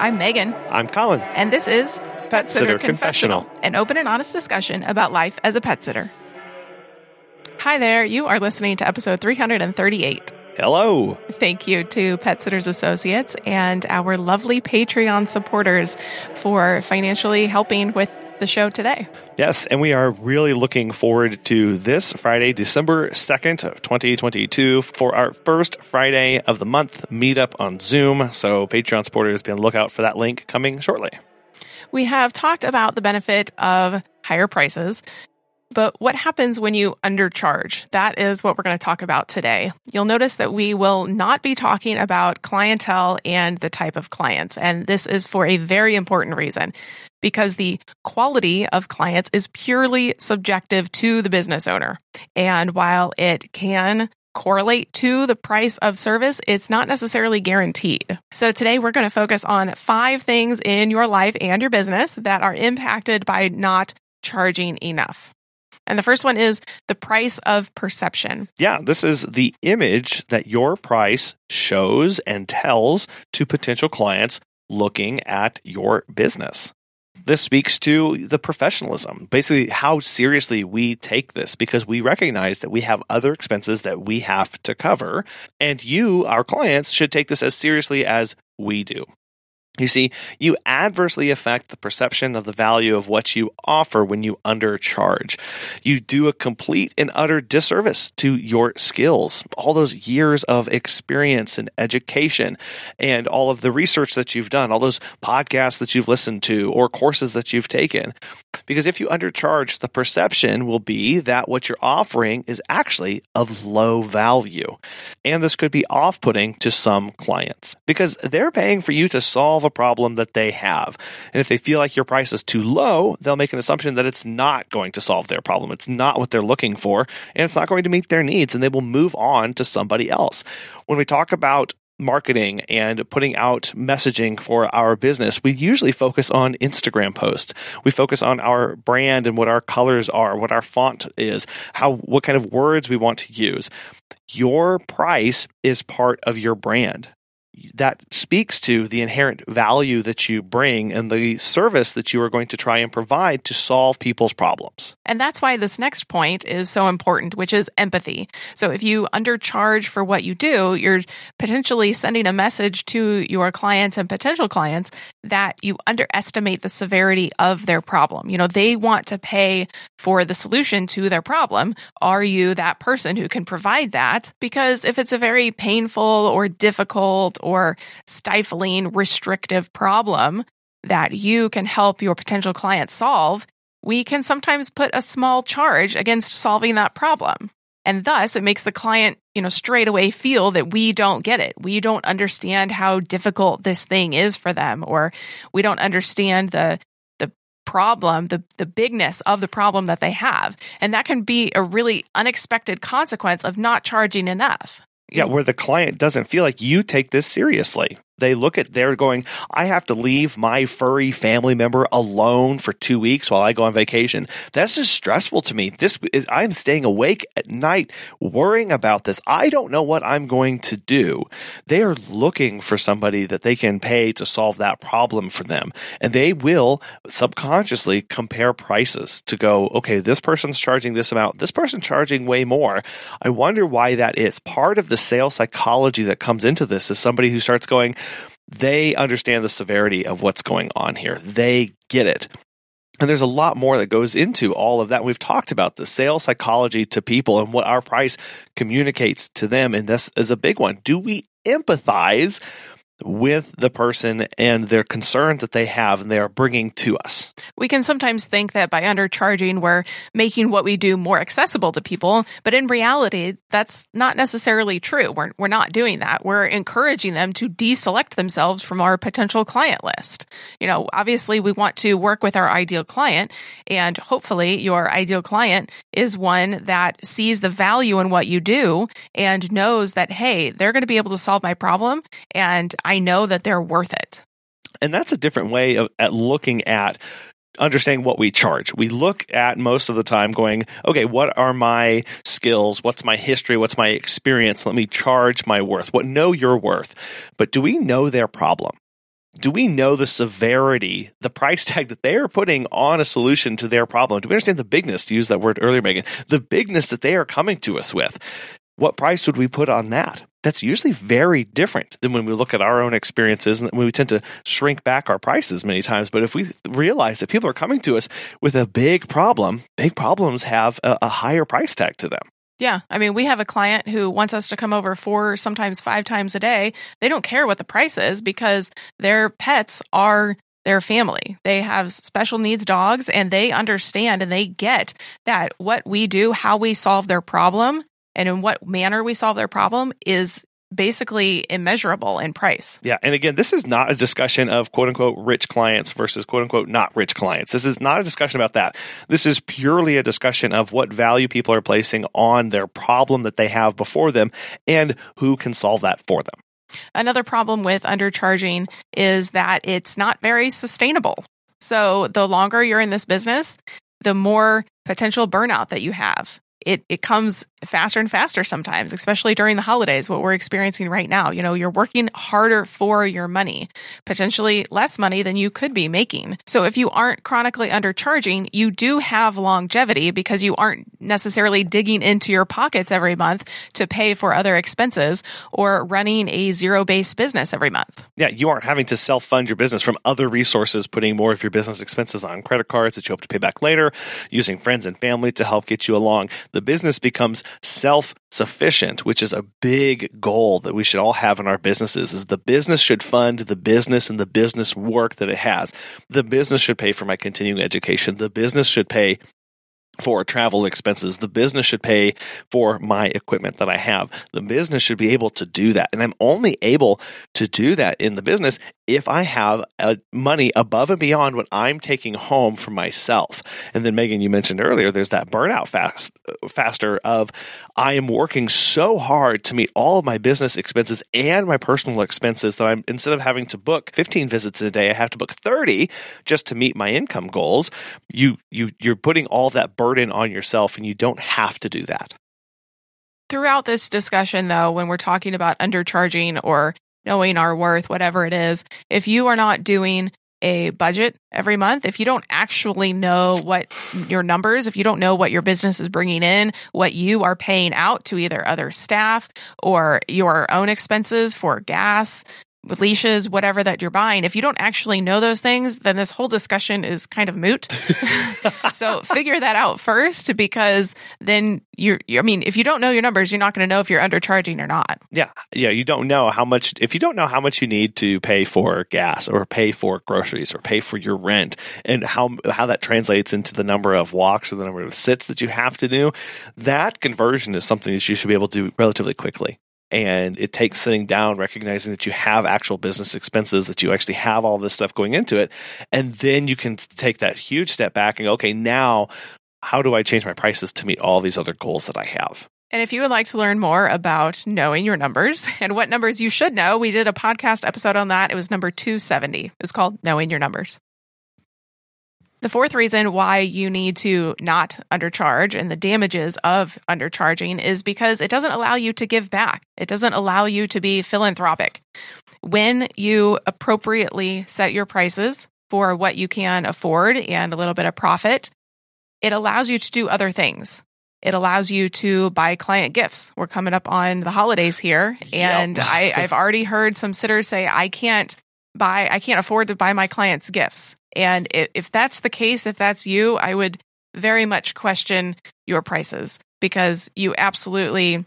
I'm Megan. I'm Colin. And this is Pet Sitter Confessional, an open and honest discussion about life as a pet sitter. Hi there, you are listening to episode 338. Hello. Thank you to Pet Sitters Associates and our lovely Patreon supporters for financially helping with the show today. Yes, and we are really looking forward to this Friday, December 2nd, 2022, for our first Friday of the month meetup on Zoom. So, Patreon supporters, be on the lookout for that link coming shortly. We have talked about the benefit of higher prices. But what happens when you undercharge? That is what we're going to talk about today. You'll notice that we will not be talking about clientele and the type of clients. And this is for a very important reason because the quality of clients is purely subjective to the business owner. And while it can correlate to the price of service, it's not necessarily guaranteed. So today we're going to focus on five things in your life and your business that are impacted by not charging enough. And the first one is the price of perception. Yeah, this is the image that your price shows and tells to potential clients looking at your business. This speaks to the professionalism, basically, how seriously we take this because we recognize that we have other expenses that we have to cover. And you, our clients, should take this as seriously as we do. You see, you adversely affect the perception of the value of what you offer when you undercharge. You do a complete and utter disservice to your skills, all those years of experience and education, and all of the research that you've done, all those podcasts that you've listened to, or courses that you've taken. Because if you undercharge, the perception will be that what you're offering is actually of low value. And this could be off putting to some clients because they're paying for you to solve a problem that they have. And if they feel like your price is too low, they'll make an assumption that it's not going to solve their problem. It's not what they're looking for, and it's not going to meet their needs, and they will move on to somebody else. When we talk about marketing and putting out messaging for our business, we usually focus on Instagram posts. We focus on our brand and what our colors are, what our font is, how what kind of words we want to use. Your price is part of your brand that speaks to the inherent value that you bring and the service that you are going to try and provide to solve people's problems. And that's why this next point is so important, which is empathy. So if you undercharge for what you do, you're potentially sending a message to your clients and potential clients that you underestimate the severity of their problem. You know, they want to pay for the solution to their problem. Are you that person who can provide that? Because if it's a very painful or difficult or stifling, restrictive problem that you can help your potential client solve, we can sometimes put a small charge against solving that problem. And thus it makes the client, you know, straight away feel that we don't get it. We don't understand how difficult this thing is for them, or we don't understand the the problem, the the bigness of the problem that they have. And that can be a really unexpected consequence of not charging enough. Yeah, where the client doesn't feel like you take this seriously. They look at they're going, I have to leave my furry family member alone for two weeks while I go on vacation. this is stressful to me. This is, I'm staying awake at night worrying about this. I don't know what I'm going to do. They are looking for somebody that they can pay to solve that problem for them. And they will subconsciously compare prices to go, okay, this person's charging this amount, this person's charging way more. I wonder why that is. Part of the sales psychology that comes into this is somebody who starts going, they understand the severity of what's going on here. They get it. And there's a lot more that goes into all of that. We've talked about the sales psychology to people and what our price communicates to them. And this is a big one. Do we empathize with the person and their concerns that they have and they are bringing to us. We can sometimes think that by undercharging, we're making what we do more accessible to people, but in reality, that's not necessarily true. We're, we're not doing that. We're encouraging them to deselect themselves from our potential client list. You know, obviously, we want to work with our ideal client, and hopefully, your ideal client is one that sees the value in what you do and knows that, hey, they're going to be able to solve my problem. And know that they're worth it. And that's a different way of at looking at understanding what we charge. We look at most of the time going, okay, what are my skills? What's my history? What's my experience? Let me charge my worth. What know your worth. But do we know their problem? do we know the severity, the price tag that they are putting on a solution to their problem? Do we understand the bigness, to use that word earlier, Megan, the bigness that they are coming to us with? What price would we put on that? That's usually very different than when we look at our own experiences and we tend to shrink back our prices many times. But if we realize that people are coming to us with a big problem, big problems have a, a higher price tag to them. Yeah. I mean, we have a client who wants us to come over four, sometimes five times a day. They don't care what the price is because their pets are their family. They have special needs dogs and they understand and they get that what we do, how we solve their problem, and in what manner we solve their problem is basically immeasurable in price. Yeah. And again, this is not a discussion of quote unquote rich clients versus quote unquote not rich clients. This is not a discussion about that. This is purely a discussion of what value people are placing on their problem that they have before them and who can solve that for them. Another problem with undercharging is that it's not very sustainable. So the longer you're in this business, the more potential burnout that you have it it comes faster and faster sometimes, especially during the holidays, what we're experiencing right now. You know, you're working harder for your money, potentially less money than you could be making. So if you aren't chronically undercharging, you do have longevity because you aren't necessarily digging into your pockets every month to pay for other expenses or running a zero based business every month. Yeah, you aren't having to self fund your business from other resources, putting more of your business expenses on credit cards that you hope to pay back later, using friends and family to help get you along. The business becomes self sufficient, which is a big goal that we should all have in our businesses is the business should fund the business and the business work that it has. The business should pay for my continuing education. The business should pay for travel expenses. The business should pay for my equipment that I have. The business should be able to do that. And I'm only able to do that in the business if I have money above and beyond what I'm taking home for myself. And then Megan, you mentioned earlier, there's that burnout fast, faster of I am working so hard to meet all of my business expenses and my personal expenses that I'm instead of having to book 15 visits a day, I have to book 30 just to meet my income goals. You you you're putting all that burden on yourself and you don't have to do that. Throughout this discussion, though, when we're talking about undercharging or knowing our worth, whatever it is, if you are not doing a budget every month, if you don't actually know what your numbers, if you don't know what your business is bringing in, what you are paying out to either other staff or your own expenses for gas, leashes, whatever that you're buying, if you don't actually know those things, then this whole discussion is kind of moot. so figure that out first because then you're, I mean, if you don't know your numbers, you're not going to know if you're undercharging or not. Yeah. Yeah. You don't know how much, if you don't know how much you need to pay for gas or pay for groceries or pay for your rent and how, how that translates into the number of walks or the number of sits that you have to do, that conversion is something that you should be able to do relatively quickly and it takes sitting down recognizing that you have actual business expenses that you actually have all this stuff going into it and then you can take that huge step back and go okay now how do i change my prices to meet all these other goals that i have and if you would like to learn more about knowing your numbers and what numbers you should know, we did a podcast episode on that. It was number 270. It was called Knowing Your Numbers. The fourth reason why you need to not undercharge and the damages of undercharging is because it doesn't allow you to give back. It doesn't allow you to be philanthropic. When you appropriately set your prices for what you can afford and a little bit of profit, it allows you to do other things. It allows you to buy client gifts. We're coming up on the holidays here, and yep. I, I've already heard some sitters say, I can't buy, I can't afford to buy my clients gifts. And if that's the case, if that's you, I would very much question your prices because you absolutely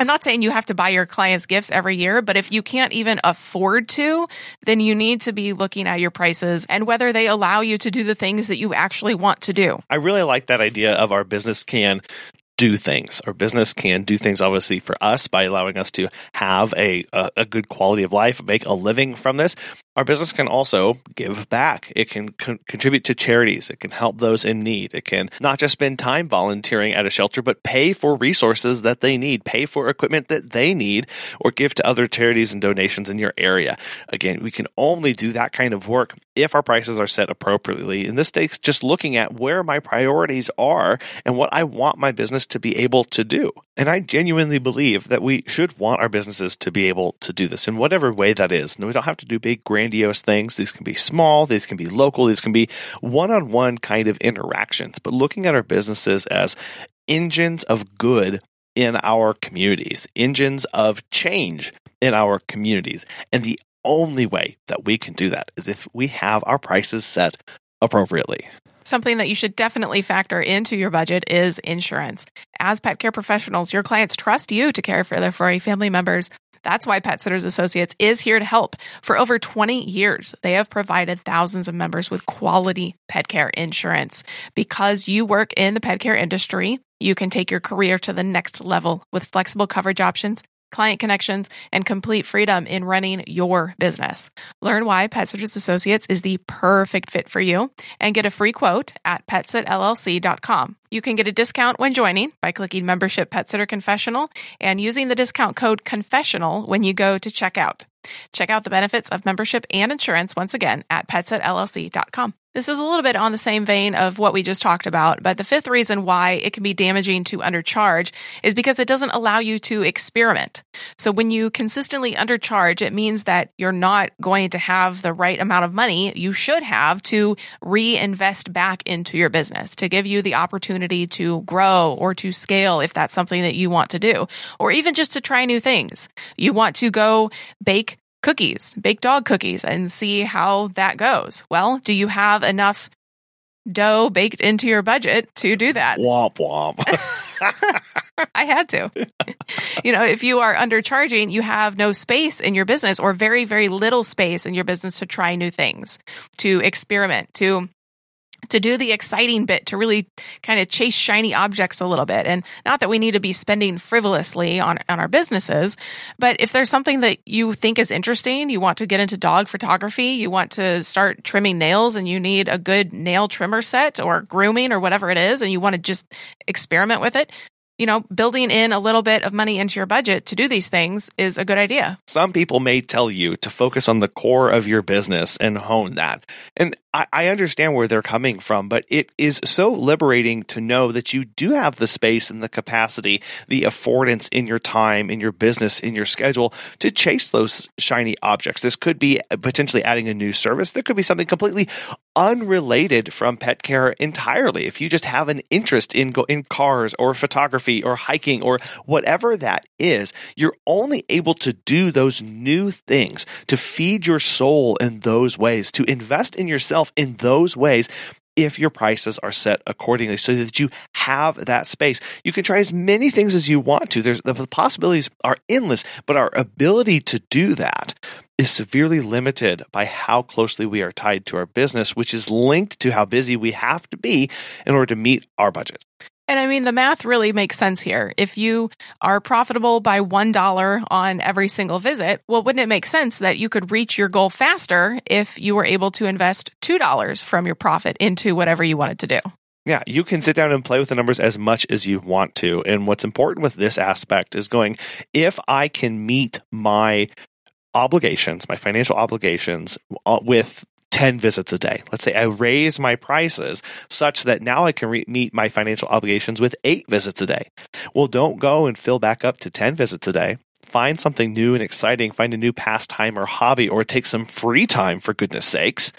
I'm not saying you have to buy your clients gifts every year, but if you can't even afford to, then you need to be looking at your prices and whether they allow you to do the things that you actually want to do. I really like that idea of our business can do things. Our business can do things, obviously, for us by allowing us to have a, a, a, good quality of life, make a living from this our business can also give back. It can con- contribute to charities. It can help those in need. It can not just spend time volunteering at a shelter, but pay for resources that they need, pay for equipment that they need, or give to other charities and donations in your area. Again, we can only do that kind of work if our prices are set appropriately. And this takes just looking at where my priorities are and what I want my business to be able to do. And I genuinely believe that we should want our businesses to be able to do this in whatever way that is. And we don't have to do big, grand grandiose things. These can be small, these can be local, these can be one on one kind of interactions. But looking at our businesses as engines of good in our communities, engines of change in our communities. And the only way that we can do that is if we have our prices set appropriately. Something that you should definitely factor into your budget is insurance. As pet care professionals, your clients trust you to care for their furry family members. That's why Pet Sitters Associates is here to help. For over 20 years, they have provided thousands of members with quality pet care insurance. Because you work in the pet care industry, you can take your career to the next level with flexible coverage options client connections, and complete freedom in running your business. Learn why Pet Sitters Associates is the perfect fit for you and get a free quote at petsitllc.com. You can get a discount when joining by clicking membership Pet Sitter Confessional and using the discount code confessional when you go to checkout. Check out the benefits of membership and insurance once again at petsitllc.com. This is a little bit on the same vein of what we just talked about, but the fifth reason why it can be damaging to undercharge is because it doesn't allow you to experiment. So when you consistently undercharge, it means that you're not going to have the right amount of money you should have to reinvest back into your business, to give you the opportunity to grow or to scale if that's something that you want to do, or even just to try new things. You want to go bake cookies, bake dog cookies, and see how that goes. Well, do you have enough dough baked into your budget to do that? Womp womp. I had to. you know, if you are undercharging, you have no space in your business or very, very little space in your business to try new things, to experiment, to to do the exciting bit to really kind of chase shiny objects a little bit. And not that we need to be spending frivolously on, on our businesses but if there's something that you think is interesting you want to get into dog photography you want to start trimming nails and you need a good nail trimmer set or grooming or whatever it is and you want to just experiment with it you know, building in a little bit of money into your budget to do these things is a good idea. Some people may tell you to focus on the core of your business and hone that. And I, I, understand where they're coming from, but it is so liberating to know that you do have the space and the capacity, the affordance in your time, in your business, in your schedule to chase those shiny objects. This could be potentially adding a new service. There could be something completely unrelated from pet care entirely. If you just have an interest in go, in cars or photography or hiking or whatever that is, you're only able to do those new things to feed your soul in those ways, to invest in yourself in those ways if your prices are set accordingly so that you have that space. You can try as many things as you want to. There's the possibilities are endless, but our ability to do that is severely limited by how closely we are tied to our business, which is linked to how busy we have to be in order to meet our budget. And I mean, the math really makes sense here. If you are profitable by $1 on every single visit, well, wouldn't it make sense that you could reach your goal faster if you were able to invest $2 from your profit into whatever you wanted to do? Yeah, you can sit down and play with the numbers as much as you want to. And what's important with this aspect is going, if I can meet my obligations, my financial obligations uh, with 10 visits a day. Let's say I raise my prices such that now I can re- meet my financial obligations with eight visits a day. Well, don't go and fill back up to 10 visits a day. Find something new and exciting, find a new pastime or hobby, or take some free time for goodness sakes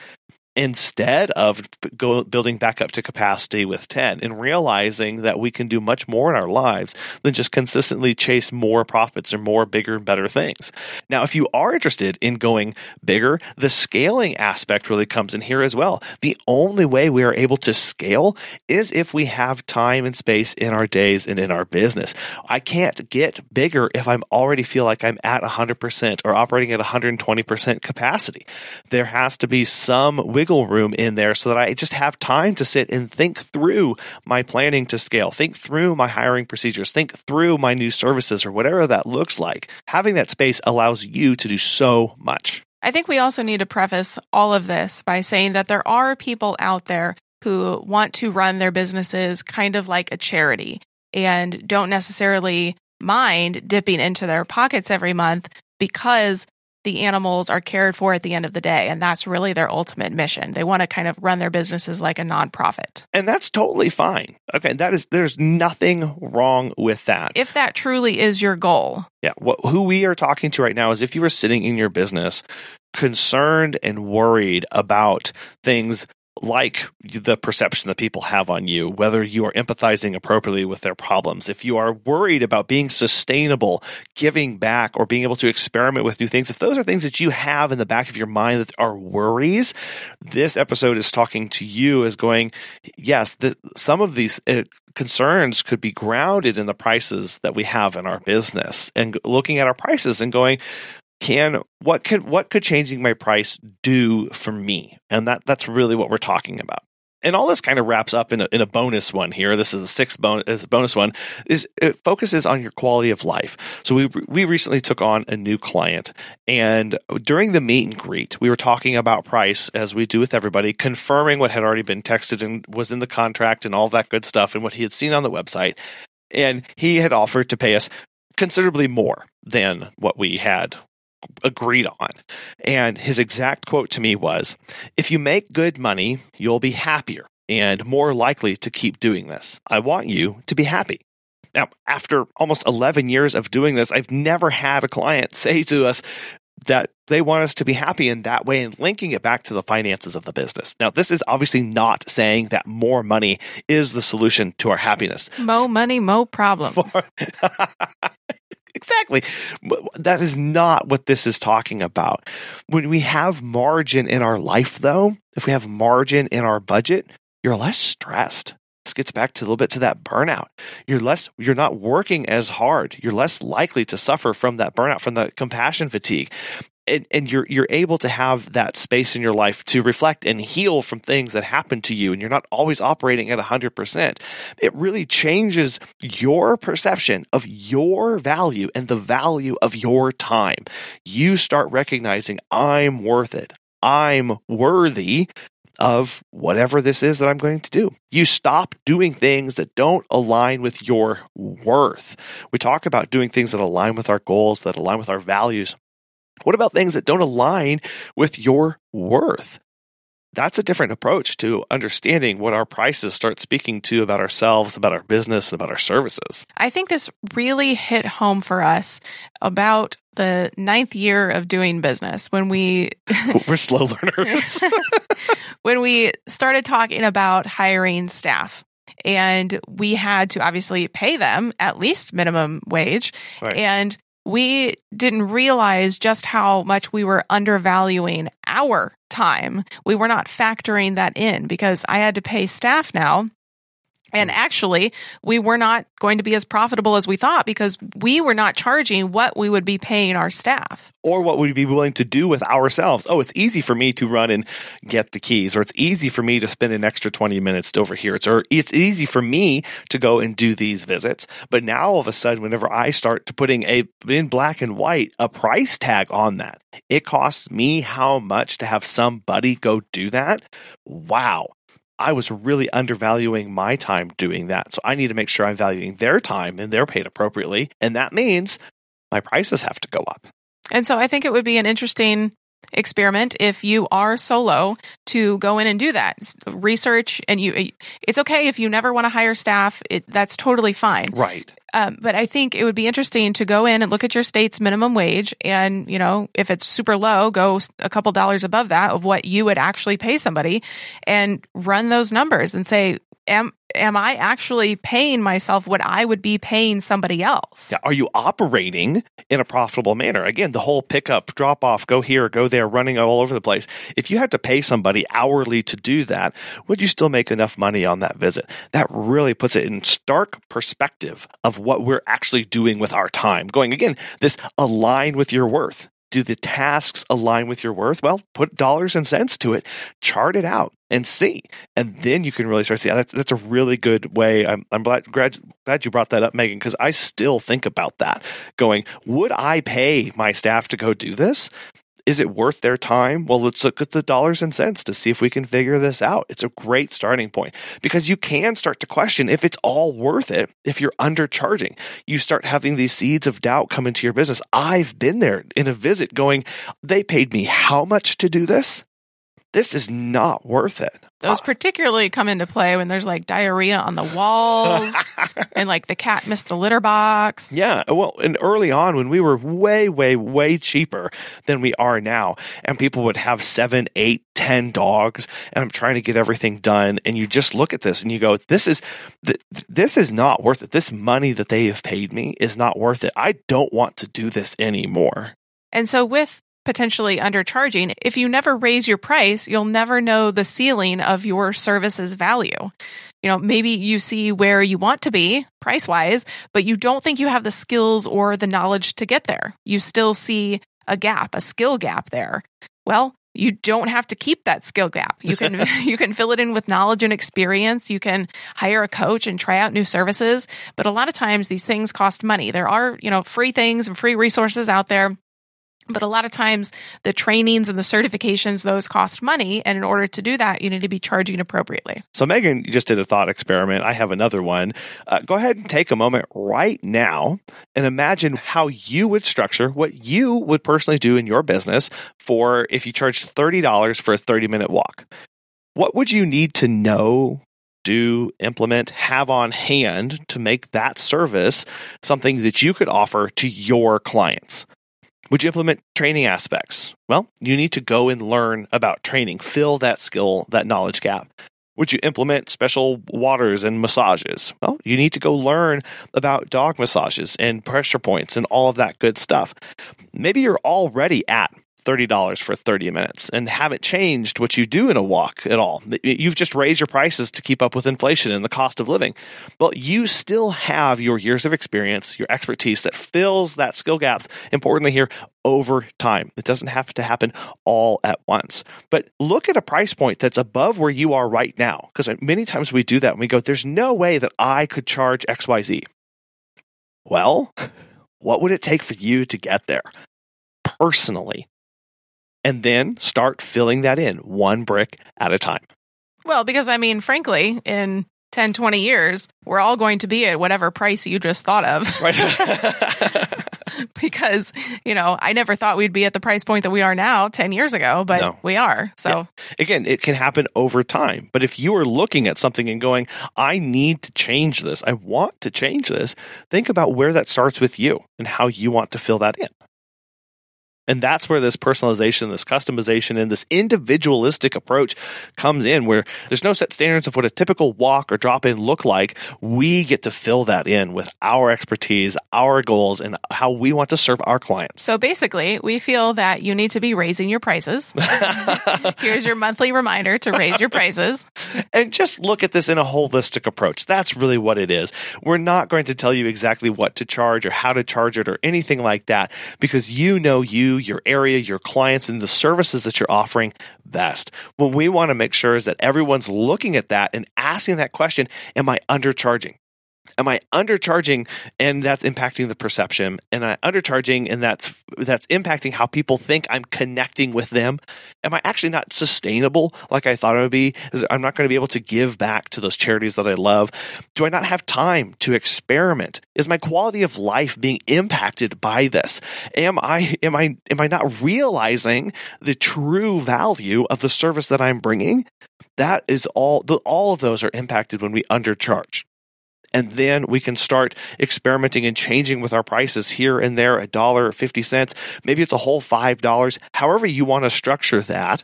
instead of go, building back up to capacity with 10 and realizing that we can do much more in our lives than just consistently chase more profits or more bigger and better things. Now, if you are interested in going bigger, the scaling aspect really comes in here as well. The only way we are able to scale is if we have time and space in our days and in our business. I can't get bigger if I'm already feel like I'm at 100% or operating at 120% capacity. There has to be some wiggle wiggle room in there so that I just have time to sit and think through my planning to scale, think through my hiring procedures, think through my new services or whatever that looks like. Having that space allows you to do so much. I think we also need to preface all of this by saying that there are people out there who want to run their businesses kind of like a charity and don't necessarily mind dipping into their pockets every month because the animals are cared for at the end of the day. And that's really their ultimate mission. They want to kind of run their businesses like a nonprofit. And that's totally fine. Okay. That is, there's nothing wrong with that. If that truly is your goal. Yeah. What, who we are talking to right now is if you were sitting in your business concerned and worried about things like the perception that people have on you, whether you are empathizing appropriately with their problems, if you are worried about being sustainable, giving back, or being able to experiment with new things, if those are things that you have in the back of your mind that are worries, this episode is talking to you as going, yes, the, some of these uh, concerns could be grounded in the prices that we have in our business and looking at our prices and going, can what could what could changing my price do for me and that that's really what we're talking about and all this kind of wraps up in a, in a bonus one here. This is the sixth bonus, bonus one. Is it focuses on your quality of life. So we we recently took on a new client, and during the meet and greet, we were talking about price as we do with everybody, confirming what had already been texted and was in the contract and all that good stuff, and what he had seen on the website. And he had offered to pay us considerably more than what we had agreed on. And his exact quote to me was If you make good money, you'll be happier and more likely to keep doing this. I want you to be happy. Now, after almost 11 years of doing this, I've never had a client say to us that they want us to be happy in that way and linking it back to the finances of the business. Now, this is obviously not saying that more money is the solution to our happiness. Mo money, mo problems. Exactly. That is not what this is talking about. When we have margin in our life, though, if we have margin in our budget, you're less stressed. This gets back to a little bit to that burnout. You're less, you're not working as hard. You're less likely to suffer from that burnout, from the compassion fatigue and, and you're you're able to have that space in your life to reflect and heal from things that happen to you and you're not always operating at 100% it really changes your perception of your value and the value of your time you start recognizing i'm worth it i'm worthy of whatever this is that I'm going to do. You stop doing things that don't align with your worth. We talk about doing things that align with our goals, that align with our values. What about things that don't align with your worth? That's a different approach to understanding what our prices start speaking to about ourselves, about our business, and about our services. I think this really hit home for us about the ninth year of doing business when we we're slow learners. when we started talking about hiring staff and we had to obviously pay them at least minimum wage. Right. And we didn't realize just how much we were undervaluing our time. We were not factoring that in because I had to pay staff now and hmm. actually, we were not going to be as profitable as we thought because we were not charging what we would be paying our staff. Or what we'd be willing to do with ourselves. Oh, it's easy for me to run and get the keys, or it's easy for me to spend an extra 20 minutes over here. It's, or it's easy for me to go and do these visits. But now all of a sudden, whenever I start to putting a, in black and white, a price tag on that, it costs me how much to have somebody go do that? Wow. I was really undervaluing my time doing that. So I need to make sure I'm valuing their time and they're paid appropriately. And that means my prices have to go up. And so I think it would be an interesting experiment if you are solo to go in and do that research and you it's okay if you never want to hire staff it, that's totally fine right um, but i think it would be interesting to go in and look at your state's minimum wage and you know if it's super low go a couple dollars above that of what you would actually pay somebody and run those numbers and say am am I actually paying myself what I would be paying somebody else? Yeah, are you operating in a profitable manner? Again, the whole pickup, drop off, go here, go there, running all over the place. If you had to pay somebody hourly to do that, would you still make enough money on that visit? That really puts it in stark perspective of what we're actually doing with our time. Going again, this align with your worth do the tasks align with your worth? Well, put dollars and cents to it, chart it out and see. And then you can really start to see that's, that's a really good way. I'm, I'm glad, glad, glad you brought that up, Megan, because I still think about that going, would I pay my staff to go do this? Is it worth their time? Well, let's look at the dollars and cents to see if we can figure this out. It's a great starting point because you can start to question if it's all worth it if you're undercharging. You start having these seeds of doubt come into your business. I've been there in a visit going, they paid me how much to do this? This is not worth it. Those particularly come into play when there's like diarrhea on the walls and like the cat missed the litter box. Yeah. Well, and early on when we were way, way, way cheaper than we are now, and people would have seven, eight, ten dogs, and I'm trying to get everything done. And you just look at this and you go, this is, th- this is not worth it. This money that they have paid me is not worth it. I don't want to do this anymore. And so with potentially undercharging, if you never raise your price, you'll never know the ceiling of your service's value. You know, maybe you see where you want to be price wise, but you don't think you have the skills or the knowledge to get there. You still see a gap, a skill gap there. Well, you don't have to keep that skill gap. You can you can fill it in with knowledge and experience. You can hire a coach and try out new services, but a lot of times these things cost money. There are, you know, free things and free resources out there but a lot of times the trainings and the certifications, those cost money. And in order to do that, you need to be charging appropriately. So, Megan you just did a thought experiment. I have another one. Uh, go ahead and take a moment right now and imagine how you would structure what you would personally do in your business for if you charged $30 for a 30 minute walk. What would you need to know do, implement, have on hand to make that service something that you could offer to your clients? Would you implement training aspects? Well, you need to go and learn about training, fill that skill, that knowledge gap. Would you implement special waters and massages? Well, you need to go learn about dog massages and pressure points and all of that good stuff. Maybe you're already at $30 for 30 minutes and haven't changed what you do in a walk at all. You've just raised your prices to keep up with inflation and the cost of living. But you still have your years of experience, your expertise that fills that skill gaps, importantly here, over time. It doesn't have to happen all at once. But look at a price point that's above where you are right now. Because many times we do that and we go, there's no way that I could charge XYZ. Well, what would it take for you to get there? Personally, and then start filling that in one brick at a time. Well, because I mean, frankly, in 10, 20 years, we're all going to be at whatever price you just thought of. Right. because, you know, I never thought we'd be at the price point that we are now 10 years ago, but no. we are. So, yeah. again, it can happen over time. But if you are looking at something and going, I need to change this, I want to change this, think about where that starts with you and how you want to fill that in. And that's where this personalization, this customization, and this individualistic approach comes in, where there's no set standards of what a typical walk or drop in look like. We get to fill that in with our expertise, our goals, and how we want to serve our clients. So basically, we feel that you need to be raising your prices. Here's your monthly reminder to raise your prices. and just look at this in a holistic approach. That's really what it is. We're not going to tell you exactly what to charge or how to charge it or anything like that because you know you your area, your clients, and the services that you're offering best. What we want to make sure is that everyone's looking at that and asking that question Am I undercharging? Am I undercharging and that's impacting the perception? And I undercharging and that's that's impacting how people think I'm connecting with them? Am I actually not sustainable like I thought I would be? I'm not going to be able to give back to those charities that I love. Do I not have time to experiment? Is my quality of life being impacted by this? Am I am I am I not realizing the true value of the service that I'm bringing? That is all all of those are impacted when we undercharge and then we can start experimenting and changing with our prices here and there a dollar 50 cents. Maybe it's a whole five dollars. However you want to structure that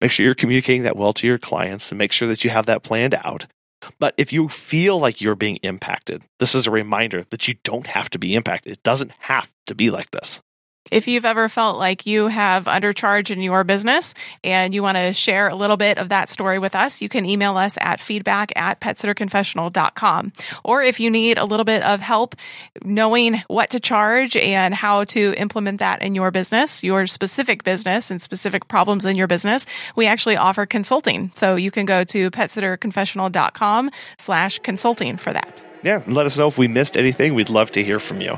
make sure you're communicating that well to your clients and make sure that you have that planned out. But if you feel like you're being impacted this is a reminder that you don't have to be impacted. It doesn't have to be like this if you've ever felt like you have undercharged in your business and you want to share a little bit of that story with us, you can email us at feedback at petsitterconfessional.com. Or if you need a little bit of help knowing what to charge and how to implement that in your business, your specific business and specific problems in your business, we actually offer consulting. So you can go to petsitterconfessional.com slash consulting for that. Yeah, let us know if we missed anything. We'd love to hear from you.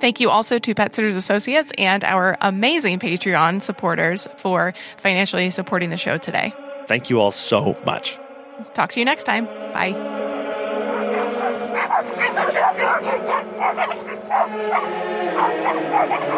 Thank you also to Pet Sitters Associates and our amazing Patreon supporters for financially supporting the show today. Thank you all so much. Talk to you next time. Bye.